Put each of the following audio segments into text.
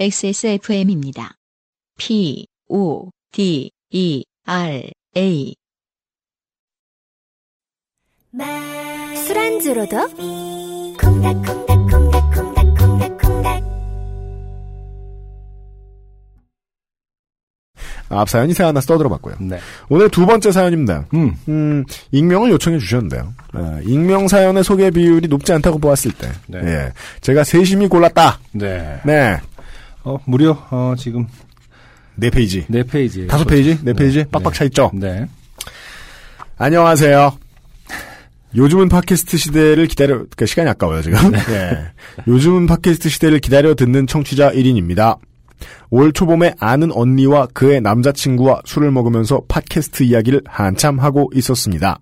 XSFM입니다. P, O, D, E, R, A. 술안주로도 콩닥콩닥콩닥콩닥콩닥콩닥 앞 사연이 새 하나 떠들어봤고요. 네. 오늘 두 번째 사연입니다. 음. 음, 익명을 요청해 주셨는데요. 아, 익명 사연의 소개 비율이 높지 않다고 보았을 때, 네. 예, 제가 세심히 골랐다. 네. 네, 어, 무려, 어, 지금, 네 페이지, 네 페이지. 다섯 페이지, 네 페이지, 빡빡 차 있죠. 네. 안녕하세요. 요즘은 팟캐스트 시대를 기다려, 그러니까 시간이 아까워요, 지금. 예. 요즘은 팟캐스트 시대를 기다려 듣는 청취자 1인입니다. 올 초봄에 아는 언니와 그의 남자친구와 술을 먹으면서 팟캐스트 이야기를 한참 하고 있었습니다.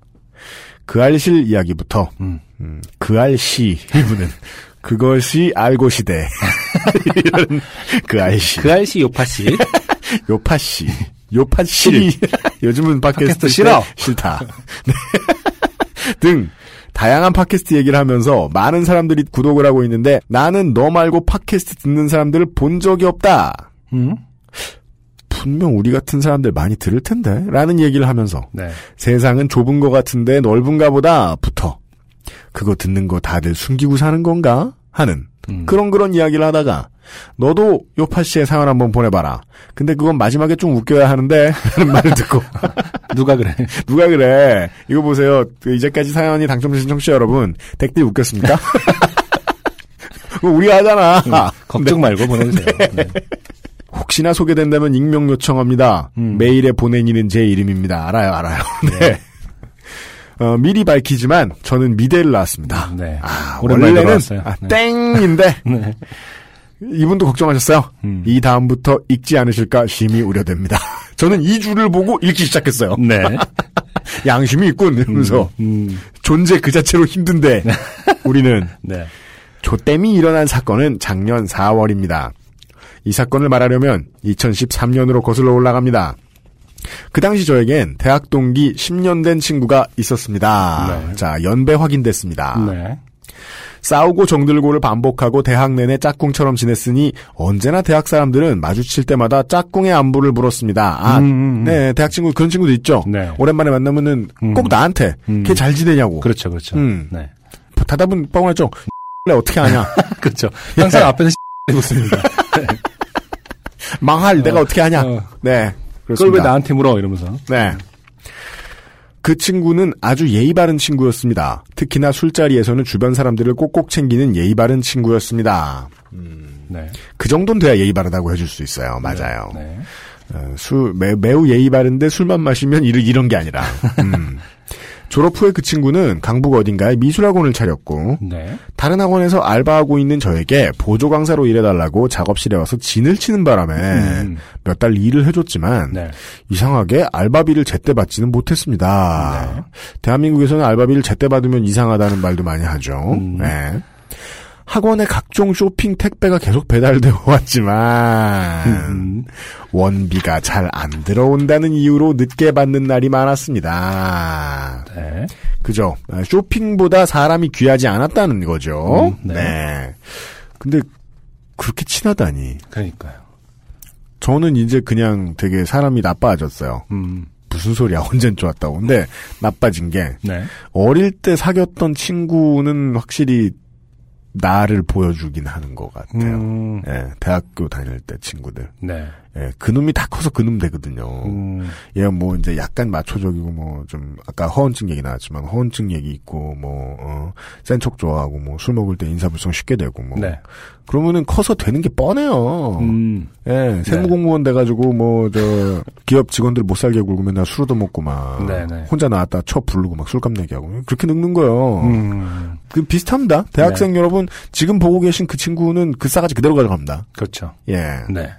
그 알실 이야기부터, 음. 음, 그 알시, 이분은, 그것이 알고 시대. 이런, 그 알시. 그 알씨 요파씨. 요파씨. 요파씨. 요즘은 팟캐스트 팟캐스트 싫어. 싫다. 네. 등 다양한 팟캐스트 얘기를 하면서 많은 사람들이 구독을 하고 있는데 나는 너 말고 팟캐스트 듣는 사람들을 본 적이 없다. 음? 분명 우리 같은 사람들 많이 들을 텐데 라는 얘기를 하면서 네. 세상은 좁은 것 같은데 넓은가 보다 부터 그거 듣는 거 다들 숨기고 사는 건가 하는 음. 그런 그런 이야기를 하다가 너도 요파 씨의 사연 한번 보내봐라. 근데 그건 마지막에 좀 웃겨야 하는데 하는 말을 듣고 누가 그래? 누가 그래? 이거 보세요. 그 이제까지 사연이 당첨되신 청취자 여러분 댓글 웃겼습니까? 그거 우리가 하잖아. 걱정 말고 보내주세요. 네. 혹시나 소개된다면 익명 요청합니다. 음. 메일에 보내니는 제 이름입니다. 알아요, 알아요. 네. 어, 미리 밝히지만 저는 미대를 나왔습니다. 네. 아, 원래는 돌아왔어요. 아, 네. 땡인데 네. 이분도 걱정하셨어요. 음. 이 다음부터 읽지 않으실까 심히 우려됩니다. 저는 이 줄을 보고 읽기 시작했어요. 네. 양심이 있군 이러면서 음. 존재 그 자체로 힘든데 우리는 네. 조땜이 일어난 사건은 작년 4월입니다. 이 사건을 말하려면 2013년으로 거슬러 올라갑니다. 그 당시 저에겐 대학 동기 10년 된 친구가 있었습니다. 네. 자, 연배 확인됐습니다. 네. 싸우고 정들고를 반복하고 대학 내내 짝꿍처럼 지냈으니 언제나 대학 사람들은 마주칠 때마다 짝꿍의 안부를 물었습니다. 아, 음, 음, 음. 네, 대학 친구 그런 친구도 있죠. 네. 오랜만에 만나면은 음. 꼭 나한테 음. 걔잘 지내냐고. 그렇죠, 그렇죠. 음. 네. 대답은 뻥하죠. 어떻게 하냐? 그렇죠. 항상 앞에서 묻습니다. 망할 내가 어떻게 하냐? 어. 네. 그걸. 왜 나한테 물어? 이러면서. 네. 그 친구는 아주 예의 바른 친구였습니다. 특히나 술자리에서는 주변 사람들을 꼭꼭 챙기는 예의 바른 친구였습니다. 네. 그 정도는 돼야 예의 바르다고 해줄 수 있어요. 맞아요. 네. 어, 술, 매, 매우 예의 바른데 술만 마시면 이런, 이런 게 아니라. 음. 졸업 후에 그 친구는 강북 어딘가에 미술학원을 차렸고, 네. 다른 학원에서 알바하고 있는 저에게 보조 강사로 일해달라고 작업실에 와서 진을 치는 바람에 음. 몇달 일을 해줬지만, 네. 이상하게 알바비를 제때 받지는 못했습니다. 네. 대한민국에서는 알바비를 제때 받으면 이상하다는 말도 많이 하죠. 음. 네. 학원에 각종 쇼핑 택배가 계속 배달되어 왔지만 음. 원비가 잘 안 들어온다는 이유로 늦게 받는 날이 많았습니다. 네. 그죠? 아, 쇼핑보다 사람이 귀하지 않았다는 거죠. 음, 네. 네. 근데 그렇게 친하다니. 그러니까요. 저는 이제 그냥 되게 사람이 나빠졌어요. 음. 무슨 소리야 언젠 좋았다고. 근데 나빠진 게 네. 어릴 때 사귀었던 친구는 확실히 나를 보여주긴 하는 것 같아요. 음. 예, 대학교 다닐 때 친구들. 네. 예, 그놈이 다 커서 그놈 되거든요. 음. 얘 뭐 이제 약간 마초적이고 뭐 좀 아까 허언증 얘기 나왔지만 허언증 얘기 있고 뭐센 척 좋아하고 뭐 술 먹을 때 인사불성 쉽게 되고 뭐 네. 그러면은 커서 되는 게 뻔해요. 음. 예, 세무공무원 돼가지고 뭐 저 기업 직원들 못 살게 굴고 맨날 술도 먹고 막 네네. 혼자 나왔다 쳐 부르고 막 술값 내게 하고 그렇게 늙는 거예요. 음. 그 비슷합니다. 대학생 여러분 지금 보고 계신 그 친구는 그 싸가지 그대로 가져갑니다. 그렇죠. 예. 네.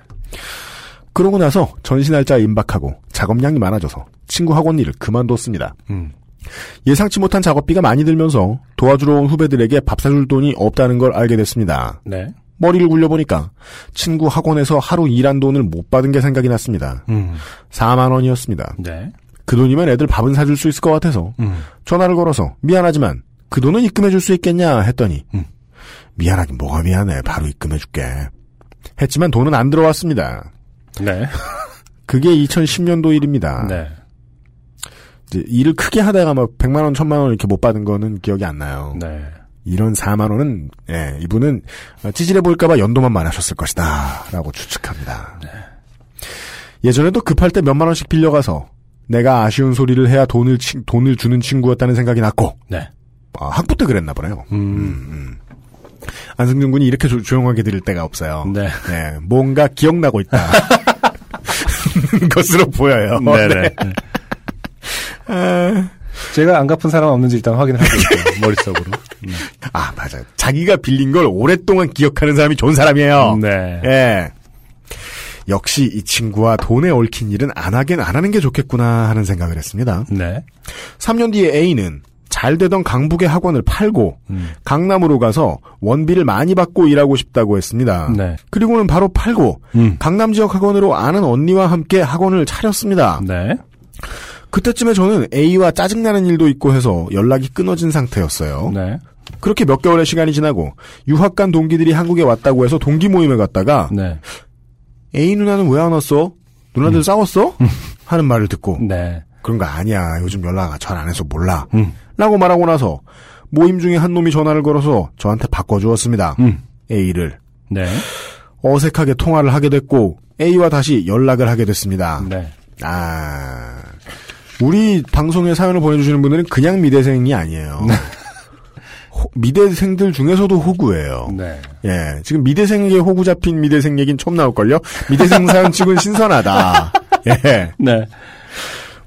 그러고 나서 전시 날짜 임박하고 작업량이 많아져서 친구 학원 일을 그만뒀습니다. 음. 예상치 못한 작업비가 많이 들면서 도와주러 온 후배들에게 밥 사줄 돈이 없다는 걸 알게 됐습니다. 네. 머리를 굴려보니까 친구 학원에서 하루 일한 돈을 못 받은 게 생각이 났습니다. 음. 4만 원이었습니다. 네. 그 돈이면 애들 밥은 사줄 수 있을 것 같아서 음. 전화를 걸어서 미안하지만 그 돈은 입금해 줄 수 있겠냐 했더니 음. 미안하긴 뭐가 미안해 바로 입금해 줄게 했지만 돈은 안 들어왔습니다. 네. 그게 2010년도 일입니다. 네. 이제 일을 크게 하다가 막 100만 원, 1000만 원 이렇게 못 받은 거는 기억이 안 나요. 네. 이런 4만 원은 예, 이분은 찌질해 보일까봐 연도만 많으셨을 것이다라고 추측합니다. 네. 예전에도 급할 때 몇만 원씩 빌려가서 내가 아쉬운 소리를 해야 돈을 치- 돈을 주는 친구였다는 생각이 났고 네. 아, 학부 때 그랬나 보네요. 음. 안승준 군이 이렇게 조, 용하게 들을 때가 없어요. 네. 네, 뭔가 기억나고 있다. 것으로 보여요. 네네. 네. 아, 제가 안 갚은 사람 없는지 일단 확인을 하고 있죠. 머릿속으로. 음. 아, 맞아요. 자기가 빌린 걸 오랫동안 기억하는 사람이 좋은 사람이에요. 네. 예. 역시 이 친구와 돈에 얽힌 일은 안 하긴 안 하는 게 좋겠구나 하는 생각을 했습니다. 네. 3년 뒤에 A는 잘 되던 강북의 학원을 팔고 음. 강남으로 가서 원비를 많이 받고 일하고 싶다고 했습니다. 네. 그리고는 바로 팔고 음. 강남 지역 학원으로 아는 언니와 함께 학원을 차렸습니다. 네. 그때쯤에 저는 A와 짜증나는 일도 있고 해서 연락이 끊어진 상태였어요. 네. 그렇게 몇 개월의 시간이 지나고 유학 간 동기들이 한국에 왔다고 해서 동기 모임에 갔다가 네. A 누나는 왜 안 왔어? 누나들 싸웠어? 하는 말을 듣고 네. 그런 거 아니야. 요즘 연락 잘 안 해서 몰라. 음. 라고 말하고 나서 모임 중에 한 놈이 전화를 걸어서 저한테 바꿔주었습니다. 음. A를. 네. 어색하게 통화를 하게 됐고 A와 다시 연락을 하게 됐습니다. 네. 아, 우리 방송에 사연을 보내주시는 분들은 그냥 미대생이 아니에요. 호- 미대생들 중에서도 호구예요. 네. 예, 지금 미대생에게 호구 잡힌 미대생 얘기는 처음 나올걸요? 미대생 사연 치곤 신선하다. 예. 네.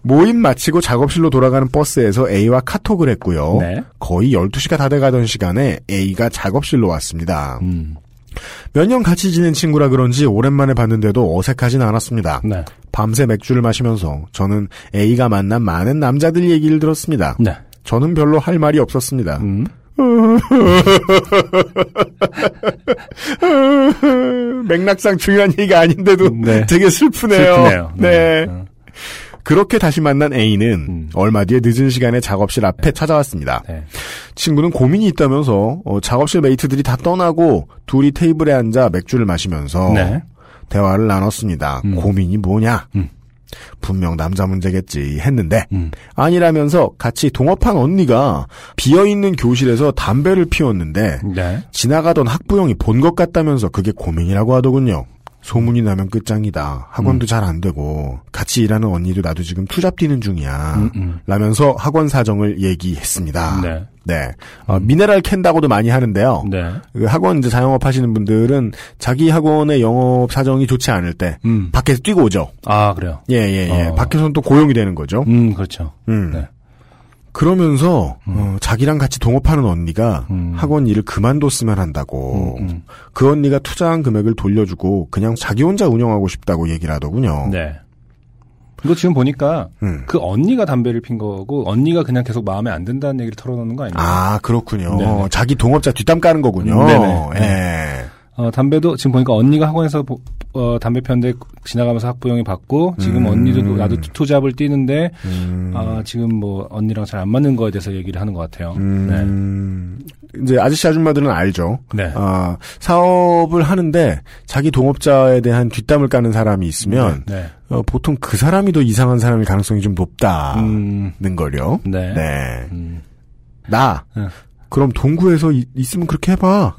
모임 마치고 작업실로 돌아가는 버스에서 A와 카톡을 했고요. 네. 거의 12시가 다 돼가던 시간에 A가 작업실로 왔습니다. 음. 몇년 같이 지낸 친구라 그런지 오랜만에 봤는데도 어색하진 않았습니다. 네. 밤새 맥주를 마시면서 저는 A가 만난 많은 남자들 얘기를 들었습니다. 네. 저는 별로 할 말이 없었습니다. 음. 맥락상 중요한 얘기가 아닌데도 네. 되게 슬프네요. 슬프네요. 네. 음. 그렇게 다시 만난 A는 음. 얼마 뒤에 늦은 시간에 작업실 앞에 찾아왔습니다. 네. 친구는 고민이 있다면서 어, 작업실 메이트들이 다 떠나고 둘이 테이블에 앉아 맥주를 마시면서 네. 대화를 나눴습니다. 음. 고민이 뭐냐? 음. 분명 남자 문제겠지 했는데 음. 아니라면서 같이 동업한 언니가 비어있는 교실에서 담배를 피웠는데 네. 지나가던 학부형이 본 것 같다면서 그게 고민이라고 하더군요. 소문이 나면 끝장이다. 학원도 잘안 되고 같이 일하는 언니도 나도 지금 투잡 뛰는 중이야. 음, 음. 라면서 학원 사정을 얘기했습니다. 네. 네. 어, 미네랄 캔다고도 많이 하는데요. 네. 그 학원 이제 자영업 하시는 분들은 자기 학원의 영업 사정이 좋지 않을 때 음. 밖에서 뛰고 오죠. 아, 그래요. 예, 예, 예. 어. 밖에서는 또 고용이 되는 거죠. 음, 그렇죠. 음. 네. 그러면서 어, 자기랑 같이 동업하는 언니가 음. 학원 일을 그만뒀으면 한다고 음, 음. 그 언니가 투자한 금액을 돌려주고 그냥 자기 혼자 운영하고 싶다고 얘기를 하더군요. 네. 이거 지금 보니까 음. 그 언니가 담배를 핀 거고 언니가 그냥 계속 마음에 안 든다는 얘기를 털어놓는 거 아니에요? 아 그렇군요. 네네. 자기 동업자 뒷담 까는 거군요. 네네. 예. 어, 담배도 지금 보니까 언니가 학원에서 보- 어, 담배 폈는데 지나가면서 학부형이 받고 지금 음. 언니도 나도 투잡을 뛰는데 음. 아, 지금 뭐 언니랑 잘 안 맞는 거에 대해서 얘기를 하는 것 같아요. 음, 이제 아저씨 아줌마들은 알죠. 네. 네. 아, 사업을 하는데 자기 동업자에 대한 뒷담을 까는 사람이 있으면 네. 어, 보통 그 사람이 더 이상한 사람일 가능성이 좀 높다는 음, 걸요. 네. 네. 음, 나 응. 그럼 동구에서 이- 있으면 그렇게 해봐.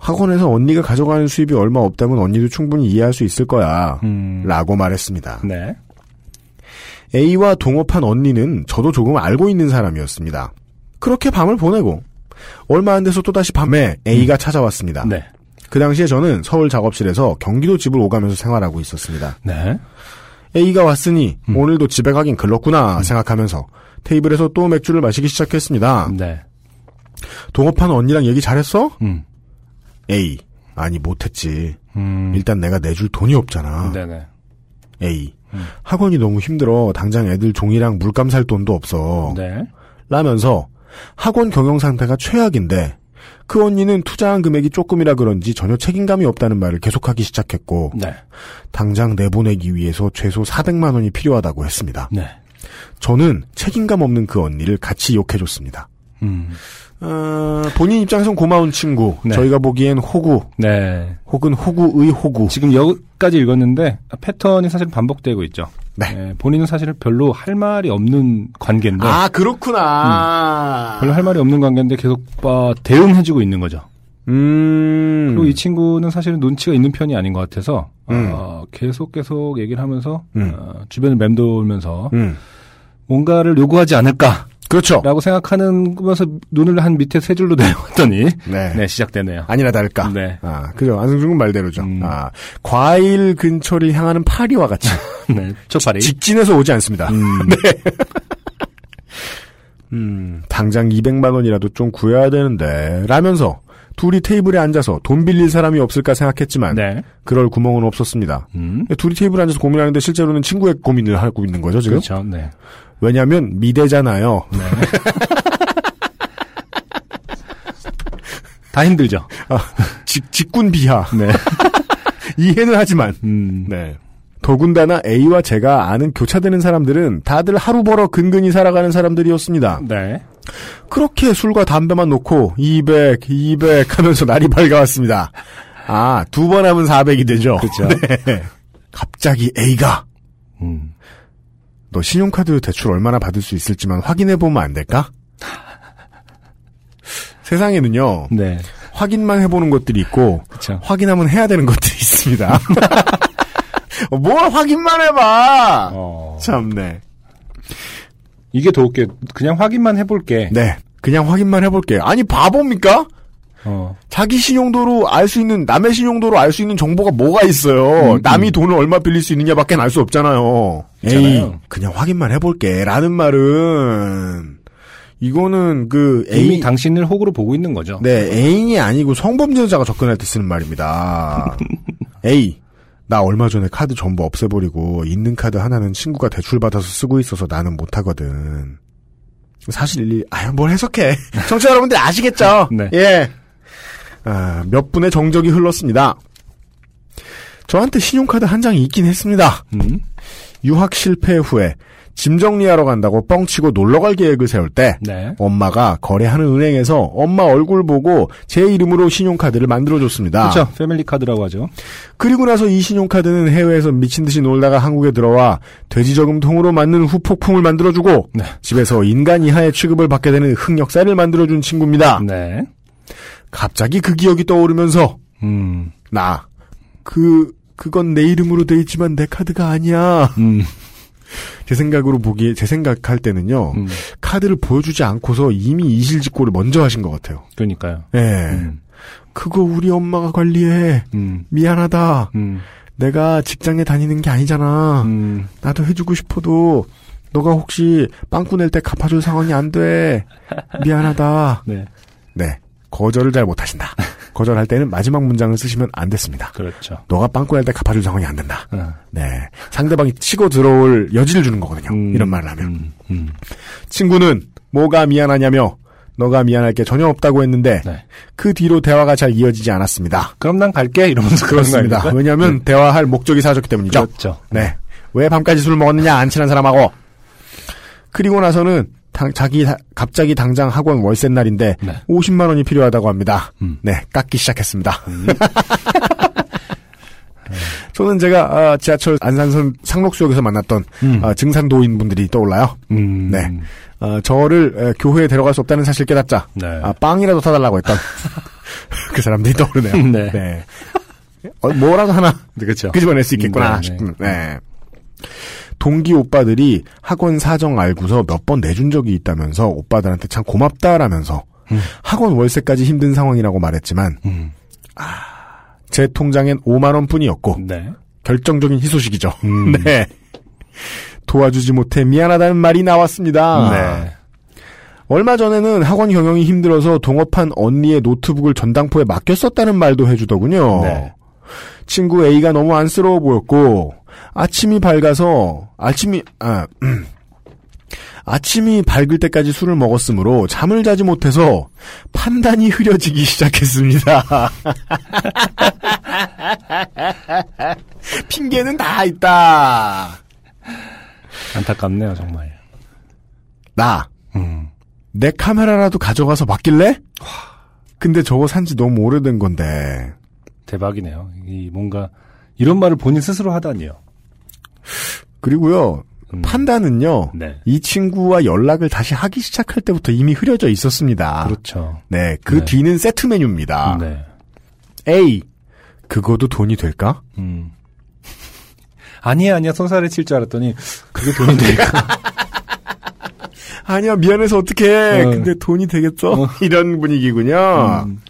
응. 학원에서 언니가 가져가는 수입이 얼마 없다면 언니도 충분히 이해할 수 있을 거야. 음. 라고 말했습니다. 네. A와 동업한 언니는 저도 조금 알고 있는 사람이었습니다. 그렇게 밤을 보내고 얼마 안 돼서 또다시 밤에 A가 찾아왔습니다. 네. 그 당시에 저는 서울 작업실에서 경기도 집을 오가면서 생활하고 있었습니다. 네. A가 왔으니 음. 오늘도 집에 가긴 글렀구나 생각하면서 테이블에서 또 맥주를 마시기 시작했습니다. 네. 동업한 언니랑 얘기 잘했어? 음. A. 아니 못했지. 음. 일단 내가 내줄 돈이 없잖아. 네네. A. 음. 학원이 너무 힘들어. 당장 애들 종이랑 물감 살 돈도 없어. 네. 라면서 학원 경영 상태가 최악인데 그 언니는 투자한 금액이 조금이라 그런지 전혀 책임감이 없다는 말을 계속하기 시작했고 네. 당장 내보내기 위해서 최소 400만 원이 필요하다고 했습니다. 네. 저는 책임감 없는 그 언니를 같이 욕해줬습니다. 음. 어, 본인 입장에선 고마운 친구, 네. 저희가 보기엔 호구, 네. 혹은 호구의 호구. 지금 여기까지 읽었는데 패턴이 사실 반복되고 있죠. 네. 예, 본인은 사실 별로 할 말이 없는 관계인데 아 그렇구나. 별로 할 말이 없는 관계인데 계속 어, 대응해주고 있는 거죠. 음. 그리고 이 친구는 사실은 눈치가 있는 편이 아닌 것 같아서 음. 어, 계속 계속 얘기를 하면서 음. 어, 주변을 맴돌면서 음. 뭔가를 요구하지 않을까라고 그렇죠. 생각하면서 눈을 한 밑에 세 줄로 내려왔더니 네. 네 시작되네요. 아니나 다를까. 네. 아, 그죠. 안승준 군 말대로죠. 음. 아, 과일 근처를 향하는 파리와 같이 네, 초파리. 직진해서 오지 않습니다. 음, 음, 당장 200만 원이라도 좀 구해야 되는데 라면서 둘이 테이블에 앉아서 돈 빌릴 사람이 없을까 생각했지만 네. 그럴 구멍은 없었습니다. 음, 둘이 테이블에 앉아서 고민하는데 실제로는 친구의 고민을 하고 있는 거죠 지금. 그렇죠. 네. 왜냐하면 미대잖아요. 네. 다 힘들죠. 직, 직군 비하 네. 이해는 하지만 음, 네. 더군다나 A와 제가 아는 교차되는 사람들은 다들 하루 벌어 근근히 살아가는 사람들이었습니다. 네. 그렇게 술과 담배만 놓고 200, 200 하면서 날이 밝아왔습니다. 아, 두 번 하면 400이 되죠. 그렇죠. 네. 갑자기 A가 음, 너 신용카드 대출 얼마나 받을 수 있을지만 확인해 보면 안 될까? 세상에는요. 네. 확인만 해보는 것들이 있고 그렇죠. 확인하면 해야 되는 것들이 있습니다. 어, 뭘 확인만 해봐. 어, 참네. 이게 더 웃겨. 그냥 확인만 해볼게. 네. 그냥 확인만 해볼게요. 아니 바보입니까? 어, 자기 신용도로 알 수 있는 남의 신용도로 알 수 있는 정보가 뭐가 있어요? 음, 남이 돈을 얼마 빌릴 수 있느냐밖에 알수 없잖아요. 에이, 그냥 확인만 해볼게 라는 말은 이거는 그 이미 애인 당신을 호구로 보고 있는 거죠. 네 애인이 아니고 성범죄자가 접근할 때 쓰는 말입니다. A 나 얼마 전에 카드 전부 없애버리고 있는 카드 하나는 친구가 대출 받아서 쓰고 있어서 나는 못하거든. 사실 이- 아유 뭘 해석해? 청취자 여러분들 아시겠죠? 네. 예. 아, 몇 분의 정적이 흘렀습니다. 저한테 신용카드 한 장이 있긴 했습니다. 음, 유학 실패 후에 짐 정리하러 간다고 뻥치고 놀러 갈 계획을 세울 때 네. 엄마가 거래하는 은행에서 엄마 얼굴 보고 제 이름으로 신용카드를 만들어줬습니다. 그렇죠. 패밀리 카드라고 하죠. 그리고 나서 이 신용카드는 해외에서 미친 듯이 놀다가 한국에 들어와 돼지 저금통으로 맞는 후폭풍을 만들어주고 네. 집에서 인간 이하의 취급을 받게 되는 흑역사를 만들어준 친구입니다. 네. 갑자기 그 기억이 떠오르면서 음, 나 그 그건 내 이름으로 돼 있지만 내 카드가 아니야. 음, 제 생각으로 보기에 제 생각할 때는요. 음. 카드를 보여주지 않고서 이미 이실직고를 먼저 하신 것 같아요. 그러니까요. 예. 음, 그거 우리 엄마가 관리해. 음, 미안하다. 음, 내가 직장에 다니는 게 아니잖아. 음, 나도 해주고 싶어도 너가 혹시 빵꾸 낼 때 갚아줄 상황이 안 돼. 미안하다. 네. 네. 거절을 잘 못하신다. 거절할 때는 마지막 문장을 쓰시면 안 됐습니다. 그렇죠. 너가 빵꾸 낼때 갚아줄 상황이 안 된다. 어, 네. 상대방이 치고 들어올 여지를 주는 거거든요. 음, 이런 말을 하면. 음, 음, 친구는 뭐가 미안하냐며 너가 미안할 게 전혀 없다고 했는데 네. 그 뒤로 대화가 잘 이어지지 않았습니다. 그럼 난 갈게 이러면서 그렇습니다. 왜냐하면 대화할 목적이 사라졌기 때문이죠. 그렇죠. 네. 왜 밤까지 술을 먹었느냐 안 친한 사람하고. 그리고 나서는 당- 자기 다- 갑자기 당장 학원 월세 날인데 네. 50만 원이 필요하다고 합니다. 음. 네, 깎기 시작했습니다. 저는 제가 아, 지하철 안산선 상록수역에서 만났던 음. 아, 증산도인 분들이 떠올라요. 음, 네. 어, 저를 에, 교회에 데려갈 수 없다는 사실 깨닫자. 네. 아, 빵이라도 사달라고 했던 그 사람들이 떠오르네요. 네. 어, 뭐라도 하나 그렇죠. 끄집어낼 수 있겠구나 네, 싶은. 네. 동기 오빠들이 학원 사정 알고서 몇 번 내준 적이 있다면서 오빠들한테 참 고맙다라면서 음. 학원 월세까지 힘든 상황이라고 말했지만 음, 제 통장엔 5만 원뿐이었고 네. 결정적인 희소식이죠. 음. 네. 도와주지 못해 미안하다는 말이 나왔습니다. 네. 얼마 전에는 학원 경영이 힘들어서 동업한 언니의 노트북을 전당포에 맡겼었다는 말도 해주더군요. 네. 친구 A가 너무 안쓰러워 보였고 아침이 밝아서 아침이 아 음. 아침이 밝을 때까지 술을 먹었으므로 잠을 자지 못해서 판단이 흐려지기 시작했습니다. 핑계는 다 있다. 안타깝네요, 정말. 나 음, 내 카메라라도 가져가서 맡길래? 근데 저거 산지 너무 오래된 건데. 대박이네요. 이 뭔가 이런 말을 본인 스스로 하다니요. 그리고요, 음. 판단은요, 네. 이 친구와 연락을 다시 하기 시작할 때부터 이미 흐려져 있었습니다. 그렇죠. 네, 그 네. 뒤는 세트 메뉴입니다. 네. A. 그거도 돈이 될까? 음. 아니야, 아니야, 손살에 칠 줄 알았더니, 그게 돈이 될까? 아니야, 미안해서 어떡해. 어. 근데 돈이 되겠어? 어. 이런 분위기군요. 음.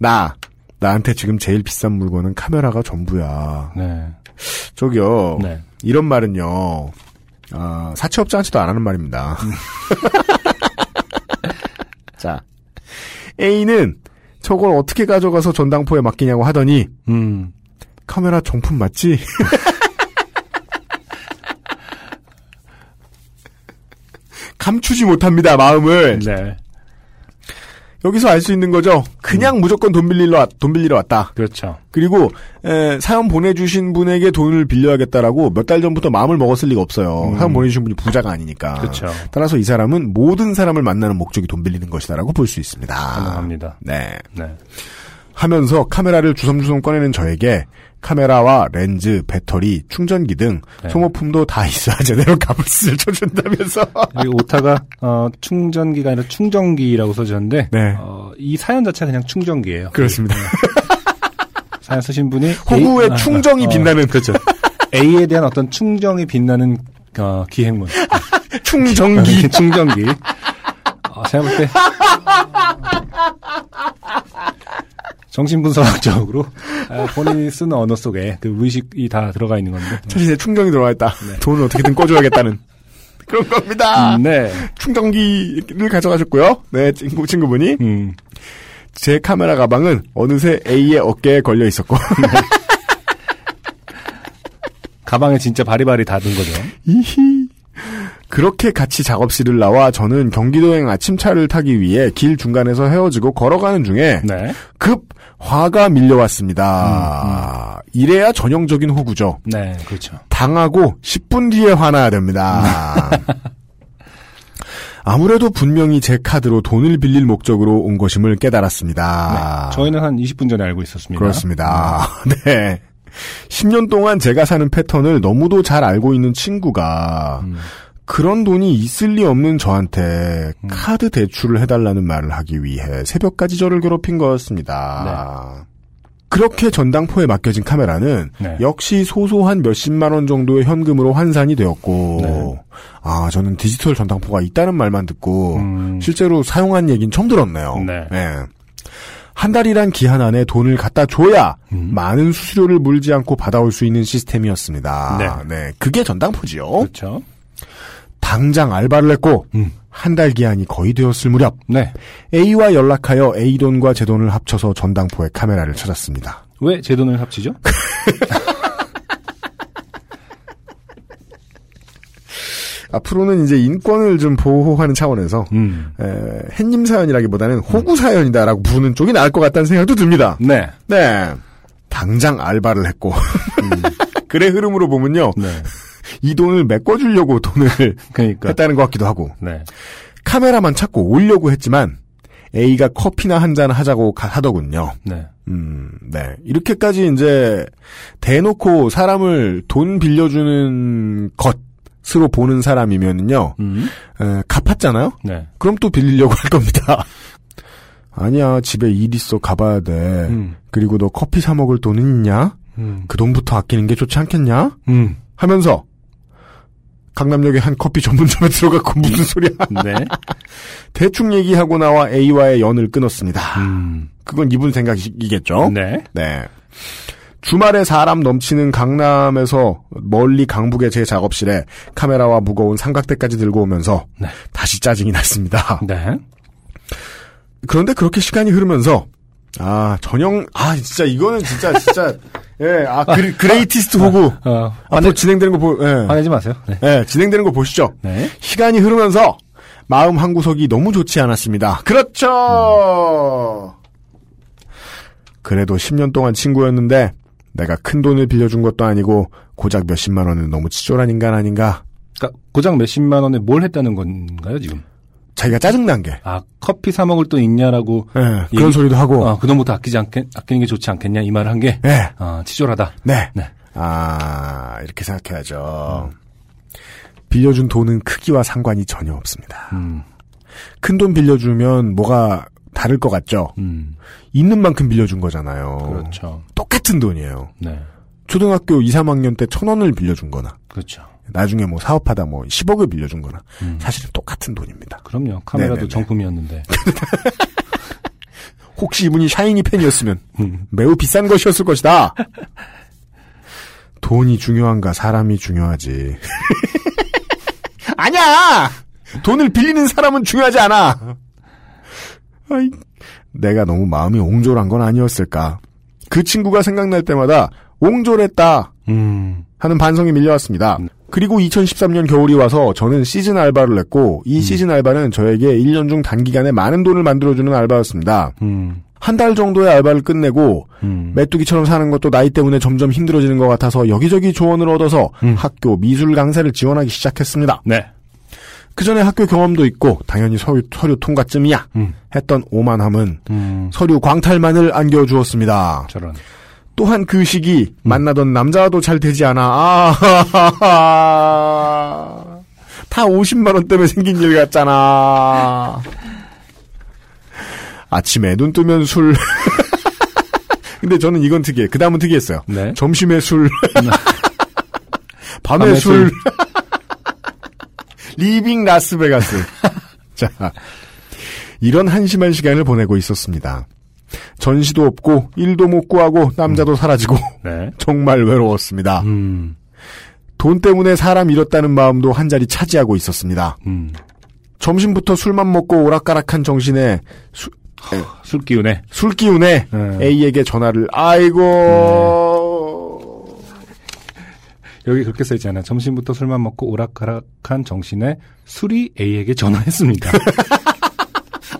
나. 나한테 지금 제일 비싼 물건은 카메라가 전부야. 네. 저기요. 네. 이런 말은요. 아, 사채업자 한치도 안 하는 말입니다. 자. A는 저걸 어떻게 가져가서 전당포에 맡기냐고 하더니 음. 카메라 정품 맞지? 감추지 못합니다, 마음을. 네. 여기서 알 수 있는 거죠. 그냥 무조건 돈 빌리러, 왔- 돈 빌리러 왔다. 그렇죠. 그리고, 에, 사연 보내주신 분에게 돈을 빌려야겠다라고 몇 달 전부터 마음을 먹었을 리가 없어요. 음. 사연 보내주신 분이 부자가 아니니까. 그렇죠. 따라서 이 사람은 모든 사람을 만나는 목적이 돈 빌리는 것이다라고 볼 수 있습니다. 가능합니다. 네. 네. 하면서 카메라를 주섬주섬 꺼내는 저에게 카메라와 렌즈, 배터리, 충전기 등 네. 소모품도 다 있어야 제대로 값을 쳐준다면서. 여기 오타가, 어, 충전기가 아니라 충전기라고 써졌는데, 네. 어, 이 사연 자체가 그냥 충전기예요. 그렇습니다. 사연 쓰신 분이 호구의 A- 충정이 어, 빛나는 그렇죠. A에 대한 어떤 충정이 빛나는 어, 기행문. 충전기. 충전기. 어, 제가 볼 때. 정신분석학적으로 아, 본인이 쓰는 언어 속에 그 의식이 다 들어가 있는 건데. 자신의 충전이 들어와 있다. 돈을 어떻게든 꺼줘야겠다는. 그런 겁니다. 음, 네. 충전기를 가져가셨고요. 네, 친구, 친구분이. 음, 제 카메라 가방은 어느새 A의 어깨에 걸려 있었고. 가방에 진짜 바리바리 닫은 거죠. 이히. 그렇게 같이 작업실을 나와 저는 경기도행 아침차를 타기 위해 길 중간에서 헤어지고 걸어가는 중에 네. 급 화가 밀려왔습니다. 이래야 전형적인 호구죠. 네, 그렇죠. 당하고 10분 뒤에 화나야 됩니다. 아무래도 분명히 제 카드로 돈을 빌릴 목적으로 온 것임을 깨달았습니다. 네, 저희는 한 20분 전에 알고 있었습니다. 그렇습니다. 네. 10년 동안 제가 사는 패턴을 너무도 잘 알고 있는 친구가 음. 그런 돈이 있을 리 없는 저한테 카드 대출을 해달라는 말을 하기 위해 새벽까지 저를 괴롭힌 거였습니다. 그렇게 전당포에 맡겨진 카메라는 네. 역시 소소한 몇십만 원 정도의 현금으로 환산이 되었고, 네. 아, 저는 디지털 전당포가 있다는 말만 듣고, 음. 실제로 사용한 얘기는 처음 들었네요. 네. 한 달이란 기한 안에 돈을 갖다 줘야 음. 많은 수수료를 물지 않고 받아올 수 있는 시스템이었습니다. 네. 그게 전당포지요. 그렇죠. 당장 알바를 했고, 음. 한달 기한이 거의 되었을 무렵, 네. A와 연락하여 A 돈과 제 돈을 합쳐서 전당포에 카메라를 찾았습니다. 왜 제 돈을 합치죠? 앞으로는 이제 인권을 좀 보호하는 차원에서, 음. 에, 햇님 사연이라기보다는 호구 사연이다라고 부르는 쪽이 나을 것 같다는 생각도 듭니다. 네. 네. 당장 알바를 했고. 글의 흐름으로 보면요. 네. 이 돈을 메꿔주려고 돈을 그러니까. 했다는 것 같기도 하고. 네. 카메라만 찾고 오려고 했지만 A가 커피나 한 잔 하자고 가- 하더군요. 네. 음, 네. 이렇게까지 이제 대놓고 사람을 돈 빌려주는 것으로 보는 사람이면요. 음. 에, 갚았잖아요? 네. 그럼 또 빌리려고 할 겁니다. 아니야, 집에 일 있어 가봐야 돼. 음. 그리고 너 커피 사 먹을 돈은 있냐? 음. 그 돈부터 아끼는 게 좋지 않겠냐? 음. 하면서 강남역의 한 커피 전문점에 들어갔고 무슨 소리야? 네. 대충 얘기하고 나와 A와의 연을 끊었습니다. 음. 그건 이분 생각이겠죠? 네. 네. 주말에 사람 넘치는 강남에서 멀리 강북의 제 작업실에 카메라와 무거운 삼각대까지 들고 오면서 네. 다시 짜증이 났습니다. 네. 그런데 그렇게 시간이 흐르면서 아 전형 아 진짜 이거는 진짜 진짜 예 아 greatest 호구 어, 앞으로 진행되는 거 보, 예. 화내지 마세요. 네. 예, 진행되는 거 보시죠. 네. 시간이 흐르면서 마음 한 구석이 너무 좋지 않았습니다. 그렇죠. 그래도 10년 동안 친구였는데 내가 큰 돈을 빌려준 것도 아니고 고작 몇십만 원은 너무 치졸한 인간 아닌가? 그러니까 고작 몇십만 원에 뭘 했다는 건가요, 지금? 자기가 짜증난 게. 아 커피 사 먹을 돈 있냐라고 예, 그런 얘기- 소리도 하고. 어, 그 돈부터 아끼지 않게 아끼는 게 좋지 않겠냐 이 말을 한게 예. 어, 치졸하다. 네. 네. 아, 이렇게 생각해야죠. 빌려준 돈은 크기와 상관이 전혀 없습니다. 음, 큰돈 빌려주면 뭐가 다를 것 같죠? 음, 있는 만큼 빌려준 거잖아요. 그렇죠. 똑같은 돈이에요. 네, 초등학교 2, 3학년 때 천 원을 빌려준 거나, 그렇죠. 나중에 뭐 사업하다 뭐 10억을 빌려준 거나, 음. 사실은 똑같은 돈입니다. 그럼요. 카메라도 네네네. 정품이었는데. 혹시 이분이 샤이니 팬이었으면 음, 매우 비싼 것이었을 것이다. 돈이 중요한가 사람이 중요하지. 아니야. 돈을 빌리는 사람은 중요하지 않아. 아이, 내가 너무 마음이 옹졸한 건 아니었을까. 그 친구가 생각날 때마다 옹졸했다 음, 하는 반성이 밀려왔습니다. 그리고 2013년 겨울이 와서 저는 시즌 알바를 했고 이 시즌 알바는 저에게 1년 중 단기간에 많은 돈을 만들어주는 알바였습니다. 음, 한달 정도의 알바를 끝내고 음. 메뚜기처럼 사는 것도 나이 때문에 점점 힘들어지는 것 같아서 여기저기 조언을 얻어서 음. 학교 미술 강사를 지원하기 시작했습니다. 네. 그 전에 학교 경험도 있고 당연히 서류, 서류 통과쯤이야 음, 했던 오만함은 음, 서류 광탈만을 안겨주었습니다. 저런. 또한 그 시기 음. 만나던 남자와도 잘 되지 않아. 아, 다 50만 원 때문에 생긴 일 같잖아. 아침에 눈 뜨면 술. 근데 저는 이건 특이해. 그 다음은 특이했어요. 네. 점심에 술. 밤에 밤에 술. 술. Leaving Las Vegas. 자. 이런 한심한 시간을 보내고 있었습니다. 전시도 없고, 일도 못 구하고, 남자도 사라지고, 네. 정말 외로웠습니다. 음, 돈 때문에 사람 잃었다는 마음도 한 자리 차지하고 있었습니다. 음. 점심부터 술만 먹고 오락가락한 정신에 수- 술 기운에. 술 기운에 네. A에게 전화를 아이고 여기 그렇게 써있잖아요. 점심부터 술만 먹고 오락가락한 정신에 술이 A에게 전화했습니다.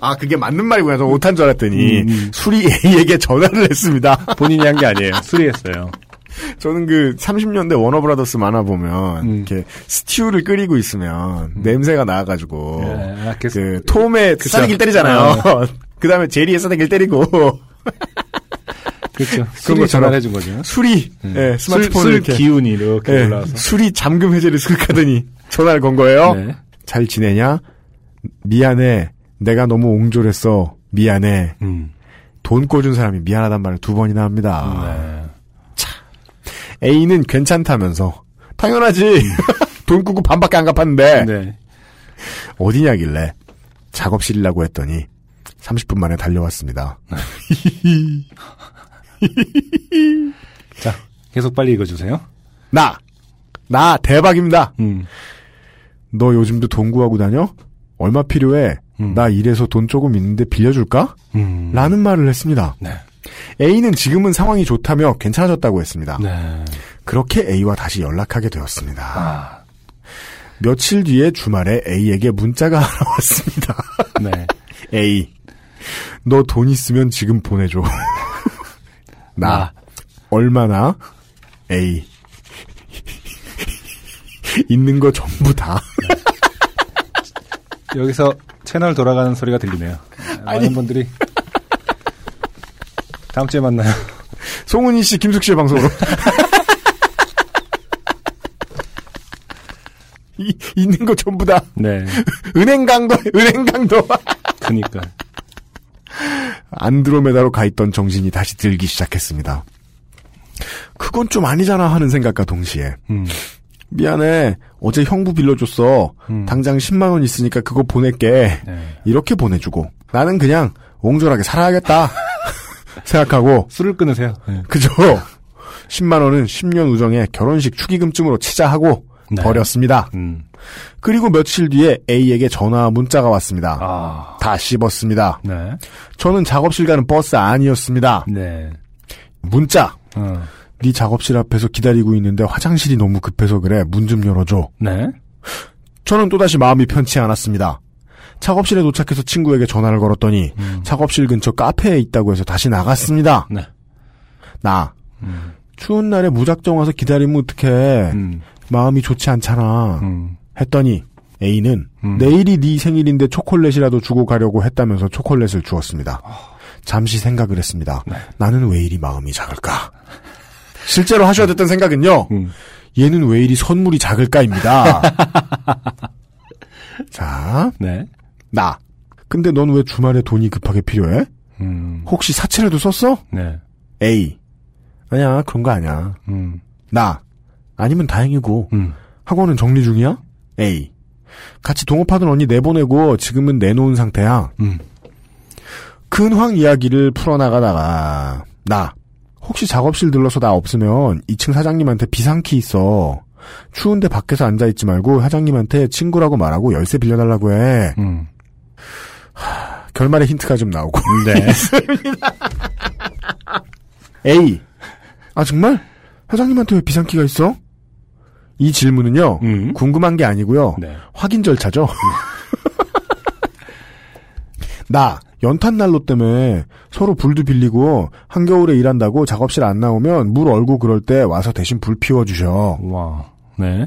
아 그게 맞는 말이구나 저 못한 줄 알았더니 음, 음. 술이 A에게 전화를 했습니다. 본인이 한 게 아니에요. 술이 했어요. 저는 그 30년대 워너브라더스 만화 보면 음. 이렇게 스튜를 끓이고 있으면 냄새가 나가지고 예, 아, 그- 그 톰의. 싸대기를 때리잖아요. 그 다음에 제리의 싸대기를 때리고 그렇죠. 그런 것처럼. 전화를 해준 거죠. 술이 예, 술, 스마트폰을 술 이렇게 기운이 이렇게 예, 올라와서. 술이 잠금 해제를 슬하더니 전화를 건 거예요. 네. 잘 지내냐? 미안해. 내가 너무 옹졸했어. 미안해. 음. 돈 꿔준 사람이 미안하단 말을 두 번이나 합니다. 네. A는 괜찮다면서. 당연하지. 돈 꾸고 반밖에 안 갚았는데. 네. 어디냐길래. 작업실이라고 했더니 30분 만에 달려왔습니다. 자, 계속 빨리 읽어주세요. 나! 나 대박입니다. 음. 너 요즘도 돈 구하고 다녀? 얼마 필요해? 음. 나 이래서 돈 조금 있는데 빌려줄까? 음. 라는 말을 했습니다. 네. A는 지금은 상황이 좋다며 괜찮아졌다고 했습니다. 네. 그렇게 A와 다시 연락하게 되었습니다. 아, 며칠 뒤에 주말에 A에게 문자가 하나 왔습니다. 네. A, 너 돈 있으면 지금 보내줘. 나, 나. 얼마나? A, 있는 거 전부 다. 여기서 채널 돌아가는 소리가 들리네요. 많은 분들이 다음 주에 만나요. 송은희 씨, 김숙 씨의 방송으로. 이, 있는 거 전부 다. 네. 은행 강도, 은행 강도. 그니까. 안드로메다로 가 있던 정신이 다시 들기 시작했습니다. 그건 좀 아니잖아 하는 생각과 동시에 음. 미안해 어제 형부 빌려줬어 음. 당장 10만 원 있으니까 그거 보낼게 네. 이렇게 보내주고 나는 그냥 옹졸하게 살아야겠다 생각하고 술을 끊으세요. 네. 그죠 10만 원은 10년 우정에 결혼식 축의금쯤으로 치자 하고 네. 버렸습니다 음. 그리고 며칠 뒤에 A에게 전화 문자가 왔습니다 아. 다 씹었습니다 네. 저는 작업실 가는 버스 아니었습니다 네. 문자 어. 네 작업실 앞에서 기다리고 있는데 화장실이 너무 급해서 그래. 문 좀 열어줘. 네. 저는 또다시 마음이 편치 않았습니다. 작업실에 도착해서 친구에게 전화를 걸었더니 음. 작업실 근처 카페에 있다고 해서 다시 나갔습니다. 네. 나 음. 추운 날에 무작정 와서 기다리면 어떡해. 음. 마음이 좋지 않잖아. 음. 했더니 A는 음. 내일이 네 생일인데 초콜릿이라도 주고 가려고 했다면서 초콜릿을 주었습니다. 잠시 생각을 했습니다. 네. 나는 왜 이리 마음이 작을까? 실제로 하셔야 됐던 생각은요. 음. 얘는 왜 이리 선물이 작을까입니다. 자, 네. 나. 근데 넌 왜 주말에 돈이 급하게 필요해? 음. 혹시 사채라도 썼어? 네. A. 아니야, 그런 거 아니야. 음. 나. 아니면 다행이고. 음. 학원은 정리 중이야? A. 같이 동업하던 언니 내보내고 지금은 내놓은 상태야. 음. 근황 이야기를 풀어나가다가 나. 혹시 작업실 들러서 나 없으면 2층 사장님한테 비상키 있어. 추운데 밖에서 앉아있지 말고 사장님한테 친구라고 말하고 열쇠 빌려달라고 해. 음. 결말에 힌트가 좀 나오고. 네. A. 아, 정말? 사장님한테 왜 비상키가 있어? 이 질문은요, 음. 궁금한 게 아니고요. 네. 확인 절차죠. 나 연탄 난로 때문에 서로 불도 빌리고 한겨울에 일한다고 작업실 안 나오면 물 얼고 그럴 때 와서 대신 불 피워 주셔. 와. 네.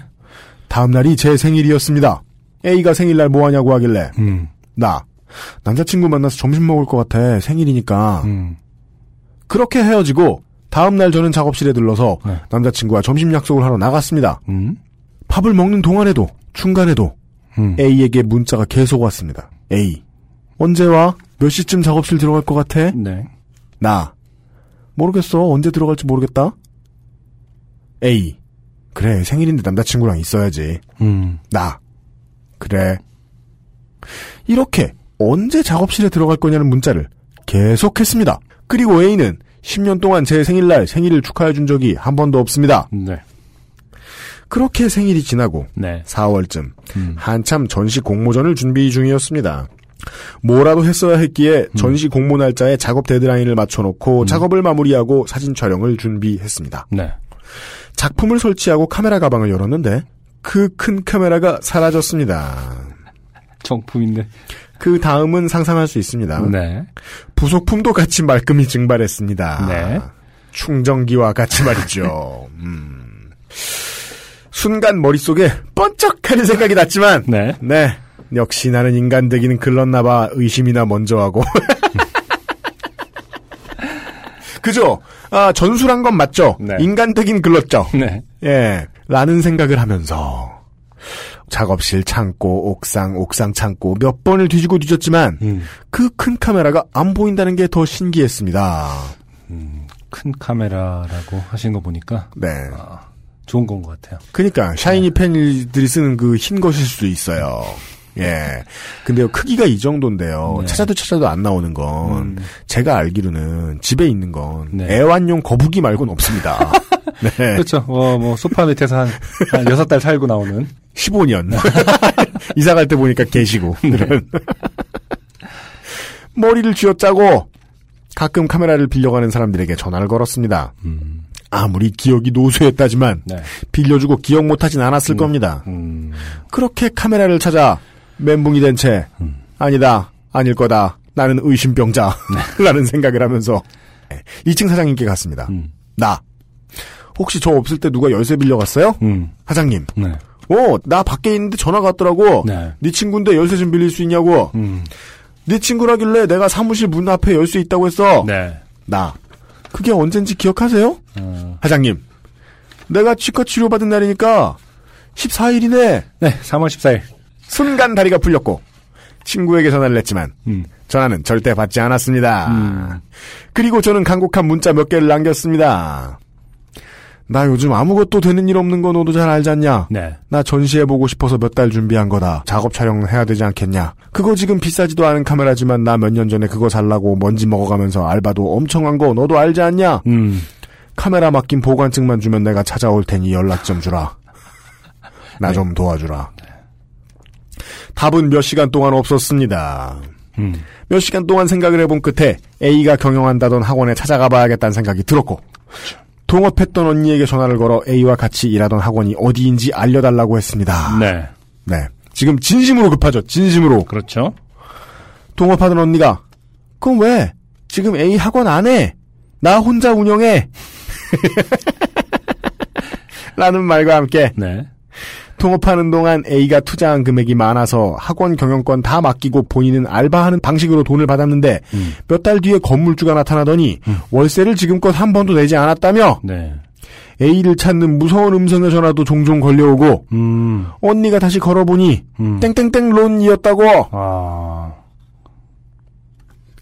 다음 날이 제 생일이었습니다. A가 생일날 뭐 하냐고 하길래 음. 나 남자친구 만나서 점심 먹을 것 같아 생일이니까 음. 그렇게 헤어지고 다음 날 저는 작업실에 들러서 네. 남자친구와 점심 약속을 하러 나갔습니다. 음. 밥을 먹는 동안에도 중간에도 음. A에게 문자가 계속 왔습니다. A. 언제 와? 몇 시쯤 작업실 들어갈 것 같아? 네. 나. 모르겠어. 언제 들어갈지 모르겠다. A. 그래, 생일인데 남자친구랑 있어야지. 음. 나. 그래. 이렇게 언제 작업실에 들어갈 거냐는 문자를 계속했습니다. 그리고 A는 10년 동안 제 생일날 생일을 축하해 준 적이 한 번도 없습니다. 네. 그렇게 생일이 지나고 네. 4월쯤 음. 한참 전시 공모전을 준비 중이었습니다. 뭐라도 했어야 했기에 전시 공모 날짜에 작업 데드라인을 맞춰놓고 작업을 마무리하고 사진 촬영을 준비했습니다. 네. 작품을 설치하고 카메라 가방을 열었는데 그 큰 카메라가 사라졌습니다. 정품인데. 그 다음은 상상할 수 있습니다. 네. 부속품도 같이 말끔히 증발했습니다. 네. 충전기와 같이 말이죠. 음. 순간 머릿속에 번쩍 하는 생각이 났지만 네. 네. 역시 나는 인간 되기는 글렀나봐 의심이나 먼저 하고. 그죠? 아, 전술한 건 맞죠? 네. 인간 되긴 글렀죠? 네. 예. 라는 생각을 하면서 작업실 창고, 옥상, 옥상 창고 몇 번을 뒤지고 뒤졌지만 음. 그큰 카메라가 안 보인다는 게 더 신기했습니다. 큰 카메라라고 하신 거 보니까 네. 좋은 건 것 같아요. 그니까 샤이니 팬들이 쓰는 그 흰 것일 수도 있어요. 예. 근데요 크기가 이 정도인데요. 네. 찾아도 찾아도 안 나오는 건 음. 제가 알기로는 집에 있는 건 네. 애완용 거북이 말고는 없습니다. 네. 그렇죠. 어, 뭐 소파 밑에서 한, 한 6달 살고 나오는 15년. 이사 갈 때 보니까 계시고. 그런. 머리를 쥐어짜고 가끔 카메라를 빌려가는 사람들에게 전화를 걸었습니다. 아무리 기억이 노쇠했다지만 네. 빌려주고 기억 못하진 않았을 겁니다. 음. 그렇게 카메라를 찾아 멘붕이 된 채 아니다 아닐 거다 나는 의심병자 라는 생각을 하면서 2층 사장님께 갔습니다. 음. 나 혹시 저 없을 때 누가 열쇠 빌려갔어요? 음. 사장님 네. 어, 나 밖에 있는데 전화가 왔더라고. 네. 네 친구인데 열쇠 좀 빌릴 수 있냐고. 음. 네 친구라길래 내가 사무실 문 앞에 열쇠 있다고 했어. 네. 나. 그게 언젠지 기억하세요? 어. 사장님. 내가 치과 치료받은 날이니까 14일이네. 네. 3월 14일. 순간 다리가 풀렸고 친구에게 전화를 했지만 음. 전화는 절대 받지 않았습니다. 음. 그리고 저는 간곡한 문자 몇 개를 남겼습니다. 나 요즘 아무것도 되는 일 없는 거 너도 잘 알지 않냐? 네. 나 전시해보고 싶어서 몇 달 준비한 거다. 작업 촬영 해야 되지 않겠냐? 그거 지금 비싸지도 않은 카메라지만 나 몇 년 전에 그거 살라고 먼지 먹어가면서 알바도 엄청 한 거 너도 알지 않냐? 음. 카메라 맡긴 보관증만 주면 내가 찾아올 테니 연락 좀 주라. 나좀 도와주라. 답은 몇 시간 동안 없었습니다. 음. 몇 시간 동안 생각을 해본 끝에 A가 경영한다던 학원에 찾아가 봐야겠다는 생각이 들었고 동업했던 언니에게 전화를 걸어 A와 같이 일하던 학원이 어디인지 알려달라고 했습니다. 네. 네. 지금 진심으로 급하죠. 진심으로. 그렇죠. 동업하던 언니가 그럼 왜? 지금 A 학원 안 해. 나 혼자 운영해. 라는 말과 함께 네. 통업하는 동안 A가 투자한 금액이 많아서 학원 경영권 다 맡기고 본인은 알바하는 방식으로 돈을 받았는데 음. 몇달 뒤에 건물주가 나타나더니 월세를 지금껏 한 번도 내지 않았다며 네. A를 찾는 무서운 음성의 전화도 종종 걸려오고 음. 언니가 다시 걸어보니 음. 땡땡땡 론이었다고 아.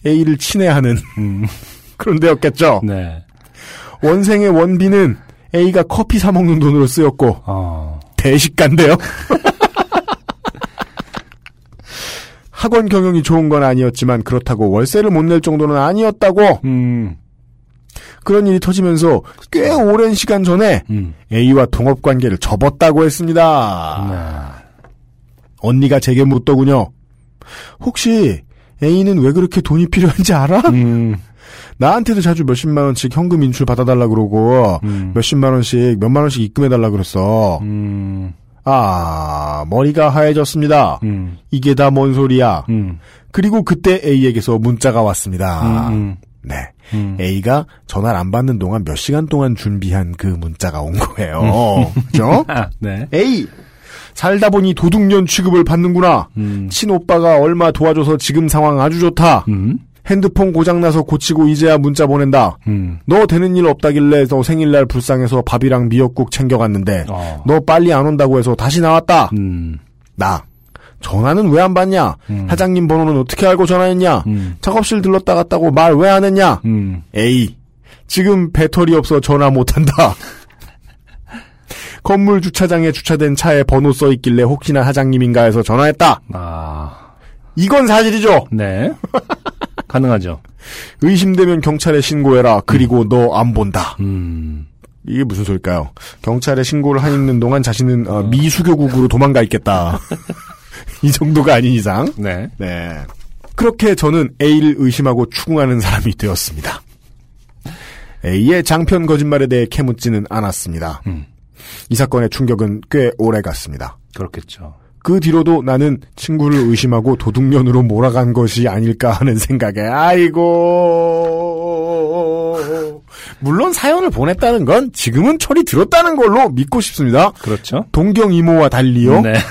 A를 친애하는 음. 그런 데였겠죠. 네. 원생의 원비는 A가 커피 사 먹는 돈으로 쓰였고 아. 대식가인데요. 학원 경영이 좋은 건 아니었지만 그렇다고 월세를 못 낼 정도는 아니었다고 음. 그런 일이 터지면서 꽤 오랜 시간 전에 음. A와 동업 관계를 접었다고 했습니다. 네. 언니가 제게 묻더군요. 혹시 A는 왜 그렇게 돈이 필요한지 알아? 음. 나한테도 자주 몇십만 원씩 현금 인출 받아달라 그러고 음. 몇십만 원씩 몇만 원씩 입금해달라 그랬어. 음. 아 머리가 하얘졌습니다. 음. 이게 다 뭔 소리야? 음. 그리고 그때 A에게서 문자가 왔습니다. 음. 네. 음. A가 전화를 안 받는 동안 몇 시간 동안 준비한 그 문자가 온 거예요. 그죠? 아, 네. A! 살다 보니 도둑년 취급을 받는구나. 음. 친오빠가 얼마 도와줘서 지금 상황 아주 좋다. 음. 핸드폰 고장나서 고치고 이제야 문자 보낸다. 음. 너 되는 일 없다길래 너 생일날 불쌍해서 밥이랑 미역국 챙겨갔는데 어. 너 빨리 안 온다고 해서 다시 나왔다. 음. 나. 전화는 왜 안 받냐? 음. 사장님 번호는 어떻게 알고 전화했냐? 음. 작업실 들렀다 갔다고 말 왜 안 했냐? 음. A. 지금 배터리 없어 전화 못한다. 건물 주차장에 주차된 차에 번호 써 있길래 혹시나 사장님인가 해서 전화했다. 아. 이건 사실이죠. 네. 가능하죠. 의심되면 경찰에 신고해라. 그리고 너안 본다. 음. 이게 무슨 소릴까요? 경찰에 신고를 하는 동안 자신은 어, 미수교국으로 도망가 있겠다. 이 정도가 아닌 이상. 네. 네. 그렇게 저는 A를 의심하고 추궁하는 사람이 되었습니다. A의 장편 거짓말에 대해 캐묻지는 않았습니다. 음. 이 사건의 충격은 꽤 오래 갔습니다. 그렇겠죠. 그 뒤로도 나는 친구를 의심하고 도둑년으로 몰아간 것이 아닐까 하는 생각에 아이고 물론 사연을 보냈다는 건 지금은 철이 들었다는 걸로 믿고 싶습니다. 그렇죠. 동경 이모와 달리요. 네.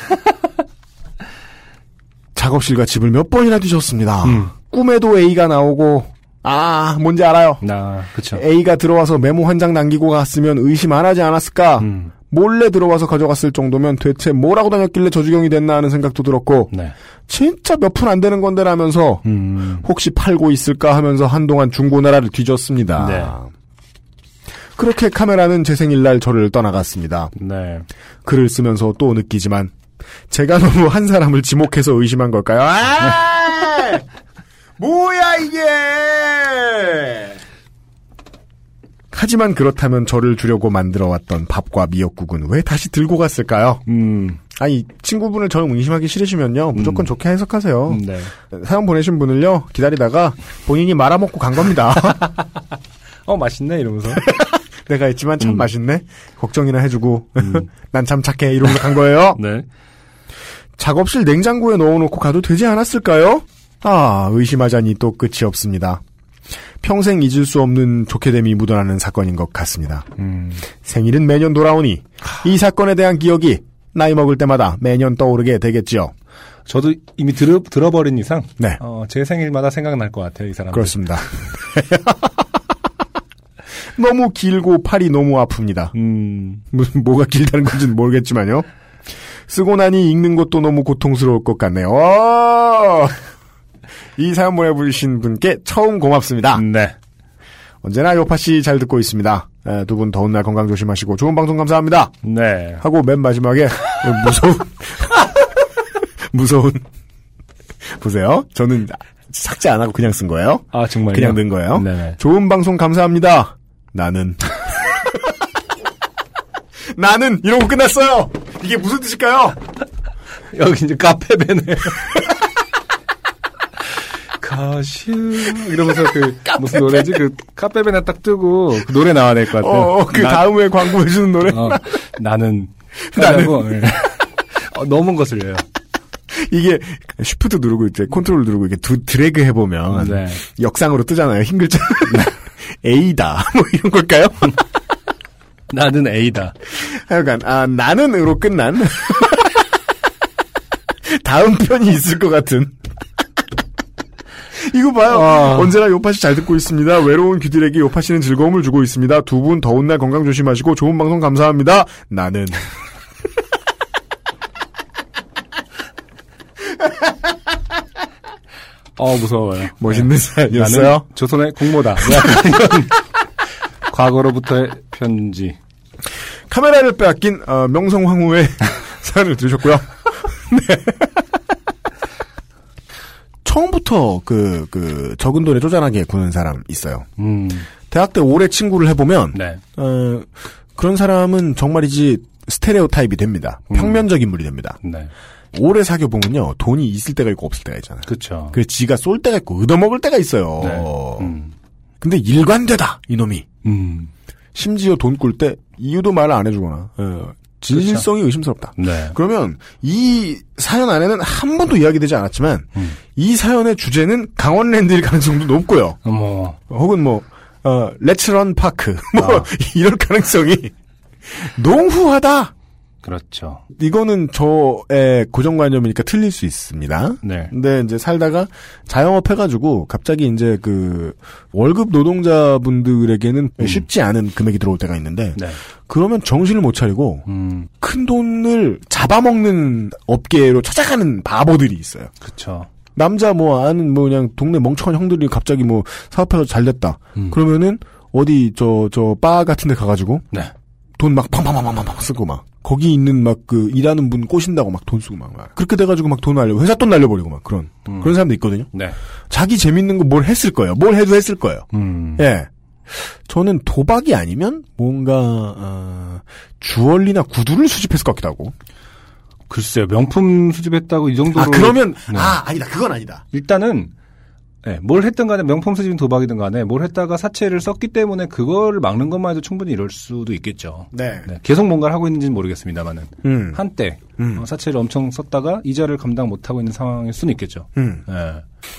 작업실과 집을 몇 번이나 뒤졌습니다. 음. 꿈에도 A가 나오고 아 뭔지 알아요. 나, 그쵸. A가 들어와서 메모 한 장 남기고 갔으면 의심 안 하지 않았을까? 음. 몰래 들어와서 가져갔을 정도면 대체 뭐라고 다녔길래 저주경이 됐나 하는 생각도 들었고 네. 진짜 몇 푼 안 되는 건데라면서 음. 혹시 팔고 있을까 하면서 한동안 중고나라를 뒤졌습니다. 네. 그렇게 카메라는 제 생일날 저를 떠나갔습니다. 네. 글을 쓰면서 또 느끼지만 제가 너무 한 사람을 지목해서 의심한 걸까요? 아! 뭐야 이게! 하지만 그렇다면 저를 주려고 만들어왔던 밥과 미역국은 왜 다시 들고 갔을까요? 음. 아니 친구분을 저는 의심하기 싫으시면요 무조건 좋게 해석하세요. 네. 사연 보내신 분을요 기다리다가 본인이 말아먹고 간 겁니다. 어, 맛있네, 이러면서. 내가 했지만 참 음. 맛있네. 걱정이나 해주고 난참 착해 이러면서 간 거예요. 네. 작업실 냉장고에 넣어놓고 가도 되지 않았을까요? 아 의심하자니 또 끝이 없습니다. 평생 잊을 수 없는 좋게 됨이 묻어나는 사건인 것 같습니다. 음. 생일은 매년 돌아오니 이 사건에 대한 기억이 나이 먹을 때마다 매년 떠오르게 되겠지요. 저도 이미 들어, 들어버린 이상, 네. 어, 제 생일마다 생각날 것 같아요, 이 사람. 그렇습니다. 너무 길고 팔이 너무 아픕니다. 음. 무슨 뭐가 길다는 건지는 모르겠지만요. 쓰고 나니 읽는 것도 너무 고통스러울 것 같네요. 어! 이 사연 보내주신 분께 처음 고맙습니다. 네. 언제나 요파 씨 잘 듣고 있습니다. 두 분 더운 날 건강 조심하시고 좋은 방송 감사합니다. 네. 하고 맨 마지막에 무서운 무서운 보세요. 저는 삭제 안 하고 그냥 쓴 거예요. 아, 정말요? 그냥 넣은 거예요. 네네. 좋은 방송 감사합니다. 나는 나는 이러고 끝났어요. 이게 무슨 뜻일까요? 여기 이제 카페베네. 가슈 이러면서 그 무슨 노래지 그 카페베네 딱 뜨고 그 노래 나와야 될것 같아요. 어, 그 나- 다음에 광고해 주는 노래. 어, 나는 나는. 예. 어, 너무 거슬려요. 이게 쉬프트 누르고 이제 컨트롤 누르고 이게 두 드래그 해보면 네. 역상으로 뜨잖아요. 흰 글자. A다. 뭐 이런 걸까요? 나는 A다. 하여간 아 나는으로 끝난 다음 편이 있을 것 같은. 이거 봐요. 아. 언제나 요파시 잘 듣고 있습니다. 외로운 귀들에게 요파시는 즐거움을 주고 있습니다. 두 분 더운 날 건강 조심하시고 좋은 방송 감사합니다. 나는 어, 무서워요. 멋있는 사연이었어요. 나는 조선의 공모다. 이런 과거로부터의 편지. 카메라를 빼앗긴 어, 명성황후의 사연을 들으셨고요. 네. 처음부터 그, 그, 적은 돈에 쪼잔하게 구는 사람 있어요. 음, 대학 때 오래 친구를 해보면, 네. 어, 그런 사람은 정말이지 스테레오 타입이 됩니다. 음. 평면적 인물이 됩니다. 네. 오래 사귀어 보면요, 돈이 있을 때가 있고 없을 때가 있잖아요. 그쵸. 그 지가 쏠 때가 있고 얻어먹을 때가 있어요. 네. 음. 근데 일관되다 이놈이. 음. 심지어 돈 꿀 때 이유도 말을 안 해주거나 어, 진실성이 의심스럽다. 네. 그러면 이 사연 안에는 한 번도 이야기되지 않았지만 음. 이 사연의 주제는 강원랜드일 가능성도 높고요. 어머. 혹은 뭐 어, 레츠런 파크 뭐 아. 이럴 가능성이 농후하다. 그렇죠. 이거는 저의 고정관념이니까 틀릴 수 있습니다. 네. 근데 이제 살다가 자영업 해가지고 갑자기 이제 그 월급 노동자분들에게는 음. 쉽지 않은 금액이 들어올 때가 있는데 네. 그러면 정신을 못 차리고 음, 큰 돈을 잡아먹는 업계로 찾아가는 바보들이 있어요. 그쵸. 남자 뭐 아는 뭐 그냥 동네 멍청한 형들이 갑자기 뭐 사업해서 잘 됐다. 음. 그러면은 어디 저 저 바 같은 데 가가지고 네. 돈막 팡팡팡팡팡 쓰고 막 거기 있는 막 그 일하는 분 꼬신다고 막 돈 쓰고 막, 막. 그렇게 돼가지고 막 돈 날려 회사 돈 날려버리고 막 그런 음. 그런 사람도 있거든요. 네. 자기 재밌는 거 뭘 했을 거예요. 뭘 해도 했을 거예요. 음. 예. 저는 도박이 아니면 뭔가 어, 주얼리나 구두를 수집했을 것 같기도 하고. 글쎄요. 명품 수집했다고 이 정도로. 아 그러면 네. 아 아니다 그건 아니다. 일단은 네, 뭘 했든 간에 명품 수집인 도박이든 간에 뭘 했다가 사채를 썼기 때문에 그거를 막는 것만 해도 충분히 이럴 수도 있겠죠. 네. 네, 계속 뭔가를 하고 있는지는 모르겠습니다만은 음. 한때 음. 어, 사채를 엄청 썼다가 이자를 감당 못 하고 있는 상황일 수는 있겠죠. 음. 네.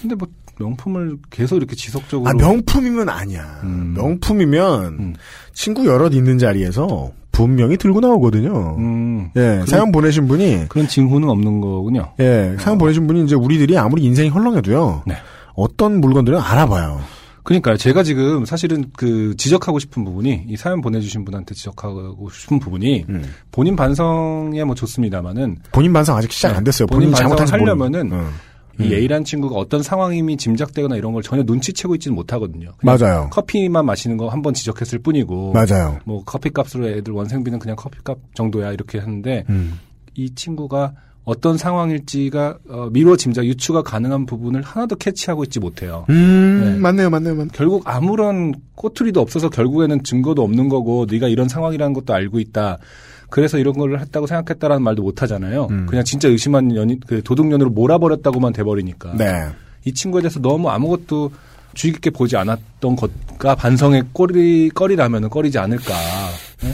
근데 뭐 명품을 계속 이렇게 지속적으로 아 명품이면 아니야. 음. 명품이면 음. 친구 여럿 있는 자리에서 분명히 들고 나오거든요. 음, 예, 사연 보내신 분이 그런 징후는 없는 거군요. 예, 사연 보내신 분이 이제 우리들이 아무리 인생이 헐렁해도요. 네. 어떤 물건들은 알아봐요. 그러니까요. 제가 지금 사실은 그 지적하고 싶은 부분이 이 사연 보내주신 분한테 지적하고 싶은 부분이 음. 본인 반성에 뭐 좋습니다만은 본인 반성 아직 시작 안 됐어요. 네. 본인 지 반성하려면은 모르- 어. 이 음. A란 친구가 어떤 상황임이 짐작되거나 이런 걸 전혀 눈치채고 있지는 못하거든요. 맞아요. 커피만 마시는 거 한 번 지적했을 뿐이고 맞아요. 뭐 커피 값으로 애들 원생비는 그냥 커피 값 정도야 이렇게 하는데 음. 이 친구가 어떤 상황일지가 어, 미뤄 짐작 유추가 가능한 부분을 하나도 캐치하고 있지 못해요. 음, 네. 맞네요, 맞네요, 맞네요. 결국 아무런 꼬투리도 없어서 결국에는 증거도 없는 거고 네가 이런 상황이라는 것도 알고 있다. 그래서 이런 걸 했다고 생각했다라는 말도 못 하잖아요. 음. 그냥 진짜 의심한 연인 그 도둑년으로 몰아버렸다고만 돼버리니까 네. 이 친구에 대해서 너무 아무것도 주의 깊게 보지 않았던 것과 반성의 꼬리 꺼리라면은 꺼리지 않을까. 네?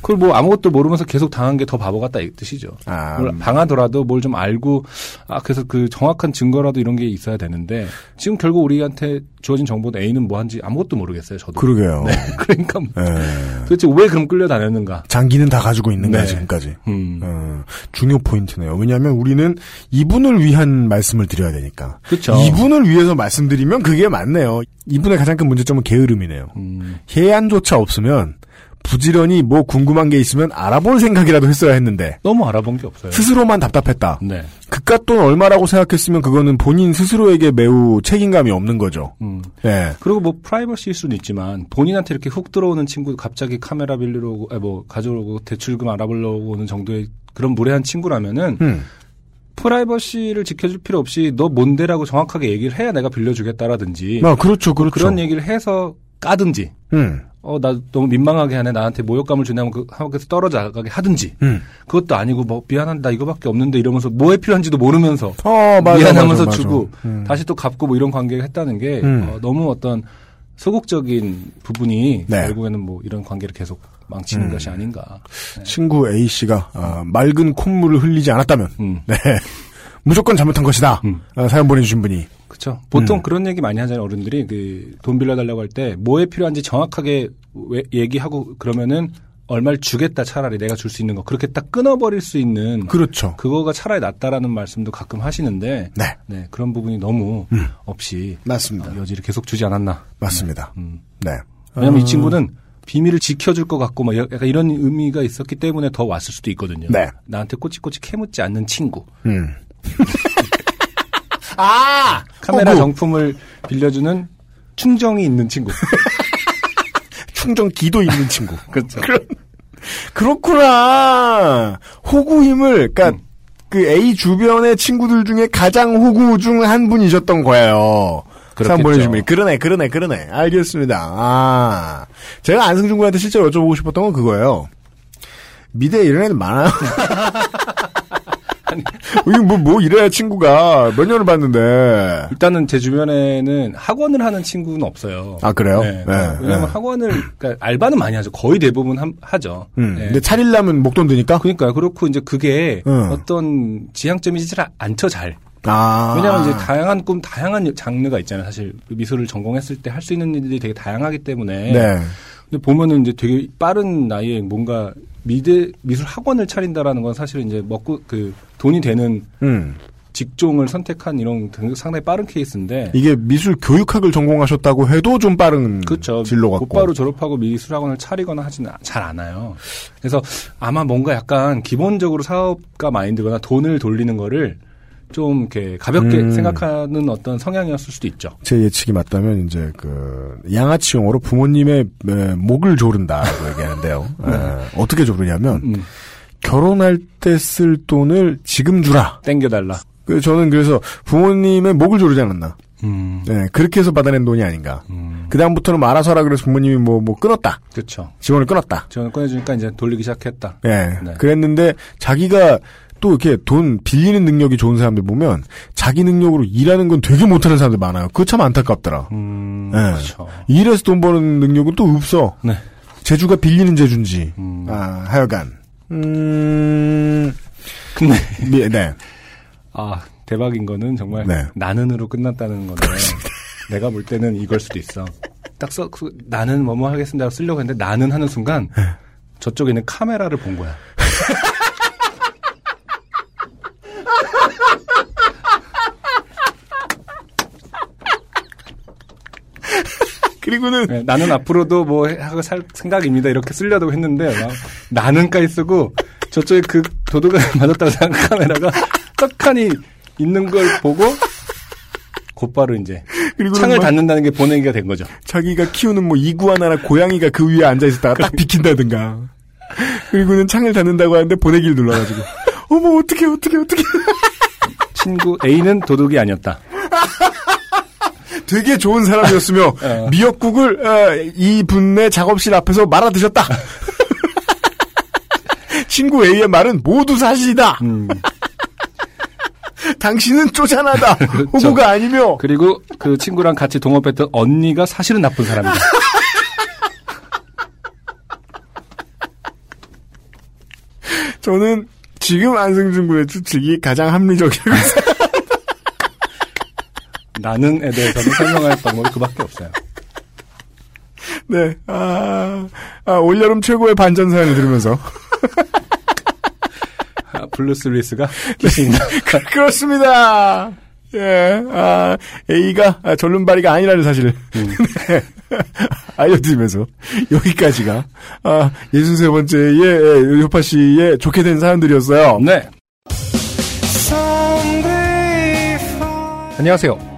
그걸 뭐 아무것도 모르면서 계속 당한 게 더 바보 같다 이 뜻이죠. 아, 뭘 음. 당하더라도 뭘 좀 알고 아 그래서 그 정확한 증거라도 이런 게 있어야 되는데 지금 결국 우리한테 주어진 정보는 A는 뭐 한지 아무것도 모르겠어요. 저도. 그러게요. 네. 그러니까 뭐 예. 도대체 왜 그럼 끌려다녔는가? 장기는 다 가지고 있는 거야, 네. 지금까지. 음. 어, 중요 포인트네요. 왜냐하면 우리는 이분을 위한 말씀을 드려야 되니까. 그렇죠. 이분을 위해서 말씀드리면 그게 맞네요. 이분의 가장 큰 문제점은 게으름이네요. 음. 해안조차 없으면 부지런히 뭐 궁금한 게 있으면 알아볼 생각이라도 했어야 했는데 너무 알아본 게 없어요. 스스로만 답답했다. 네. 그깟 돈 얼마라고 생각했으면 그거는 본인 스스로에게 매우 책임감이 없는 거죠. 음. 예. 그리고 뭐 프라이버시일 수는 있지만 본인한테 이렇게 훅 들어오는 친구 갑자기 카메라 아니, 뭐 가져오고 대출금 알아보려고 오는 정도의 그런 무례한 친구라면은 음. 프라이버시를 지켜줄 필요 없이 너 뭔데라고 정확하게 얘기를 해야 내가 빌려주겠다라든지 아, 그렇죠, 그렇죠. 그런 얘기를 해서 까든지 음. 어 나 너무 민망하게 하네 나한테 모욕감을 주냐면 그 하고서 떨어져 가게 하든지 음. 그것도 아니고 뭐 미안한다 이거밖에 없는데 이러면서 뭐에 필요한지도 모르면서 어, 맞아, 미안하면서 맞아, 맞아. 주고 음. 다시 또 갚고 뭐 이런 관계를 했다는 게 음. 어, 너무 어떤 소극적인 부분이 네. 결국에는 뭐 이런 관계를 계속 망치는 음. 것이 아닌가. 친구 A 씨가 아, 맑은 콧물을 흘리지 않았다면 음. 네. 무조건 잘못한 것이다. 음. 아, 사연 보내주신 분이. 그렇죠. 보통 음. 그런 얘기 많이 하잖아요. 어른들이 그 돈 빌려달라고 할 때 뭐에 필요한지 정확하게 왜- 얘기하고 그러면은 얼마를 주겠다 차라리 내가 줄 수 있는 거 그렇게 딱 끊어버릴 수 있는 그렇죠. 그거가 차라리 낫다라는 말씀도 가끔 하시는데 네. 그런 부분이 너무 없이 맞습니다. 어, 여지를 계속 주지 않았나. 맞습니다. 음. 네. 왜냐면 어, 이 친구는 비밀을 지켜줄 것 같고 막 약간 이런 의미가 있었기 때문에 더 왔을 수도 있거든요. 네. 나한테 꼬치꼬치 캐묻지 않는 친구. 음. 아! 카메라 호구. 정품을 빌려주는 충정이 있는 친구. 충전기도 있는 친구. 그렇죠. 그렇구나. 호구 힘을, 그니까, 음. 그 A 주변의 친구들 중에 가장 호구 중 한 분이셨던 거예요. 그렇겠죠. 사연 보내주면 그러네, 그러네, 그러네. 알겠습니다. 아. 제가 안승준 군한테 실제로 여쭤보고 싶었던 건 그거예요. 미대에 이런 애들 많아요. 이거 뭐, 뭐 이래야 친구가 몇 년을 봤는데. 일단은 제 주변에는 학원을 하는 친구는 없어요. 아, 그래요? 네. 네, 왜냐면 네. 학원을, 그러니까 알바는 많이 하죠. 거의 대부분 함- 하죠. 음. 네. 근데 차릴라면 목돈 드니까? 그러니까 그렇고 이제 그게 음. 어떤 지향점이지 잘 않죠, 잘. 아. 왜냐하면 이제 다양한 꿈, 다양한 장르가 있잖아요. 사실 미술을 전공했을 때 할 수 있는 일들이 되게 다양하기 때문에. 네. 근데 보면은 이제 되게 빠른 나이에 뭔가 미대 미술 학원을 차린다라는 건 사실은 이제 먹고 그 돈이 되는 음. 직종을 선택한 이런 등- 상당히 빠른 케이스인데. 이게 미술 교육학을 전공하셨다고 해도 좀 빠른 그렇죠. 진로 같고. 곧바로 졸업하고 미술학원을 차리거나 하지는 잘 않아요. 그래서 아마 뭔가 약간 기본적으로 사업가 마인드거나 돈을 돌리는 거를 좀 이렇게 가볍게 음. 생각하는 어떤 성향이었을 수도 있죠. 제 예측이 맞다면 이제 그 양아치용어로 부모님의 에, 목을 조른다고 얘기하는데요. 에, 어떻게 조르냐면 음, 결혼할 때 쓸 돈을 지금 주라. 땡겨달라. 그 저는 그래서 부모님의 목을 조르지 않았나. 음, 네, 그렇게 해서 받아낸 돈이 아닌가. 음, 그 다음부터는 뭐 알아서 하라 그래서 부모님이 뭐, 뭐 끊었다. 그렇죠. 지원을 끊었다. 저는 꺼내주니까 이제 돌리기 시작했다. 예. 네. 그랬는데 자기가 또 이렇게 돈 빌리는 능력이 좋은 사람들 보면 자기 능력으로 일하는 건 되게 못하는 사람들 많아요. 그거 참 안타깝더라. 음, 네. 그렇죠. 일해서 돈 버는 능력은 또 없어. 네. 재주가 빌리는 재주인지. 음. 아, 하여간. 음, 근데 미- 네. 아 대박인 거는 정말 네. 나는으로 끝났다는 건데 내가 볼 때는 이걸 수도 있어. 딱 써, 그, 나는 뭐뭐 하겠습니다 쓰려고 했는데 나는 하는 순간 네. 저쪽에 있는 카메라를 본 거야. 그리고는 네, 나는 앞으로도 뭐 해- 하고 살 생각입니다 이렇게 쓰려고 했는데 막 나는까지 쓰고 저쪽에 그 도둑을 맞았다고 생각한 카메라가 떡하니 있는 걸 보고 곧바로 이제 그리고는 창을 막 닫는다는 게 보내기가 된 거죠. 자기가 키우는 뭐 이구아나나 고양이가 그 위에 앉아 있었다가 딱 비킨다든가. 그리고는 창을 닫는다고 하는데 보내기를 눌러가지고 어머 어떻게 어떻게 어떻게 친구 A는 도둑이 아니었다. 되게 좋은 사람이었으며 어. 미역국을 어, 이 분의 작업실 앞에서 말아 드셨다. 친구 A의 말은 모두 사실이다. 음. 당신은 쪼잔하다. 그렇죠. 호구가 아니며 그리고 그 친구랑 같이 동업했던 언니가 사실은 나쁜 사람이다. 저는 지금 안승준 군의 추측이 가장 합리적이라고. 나는에 대해서는 설명할 방법이 그밖에 없어요. 네. 아, 아, 올여름 최고의 반전 사연을 들으면서 아, 브루스 윌리스가 귀신이다. 그렇습니다. 예, 아, A가 아, 절름발이가 아니라는 사실을 네. 알려드리면서 여기까지가 아, 63번째의 예, 요파 씨의 좋게 된 사연들이었어요. 네. 안녕하세요.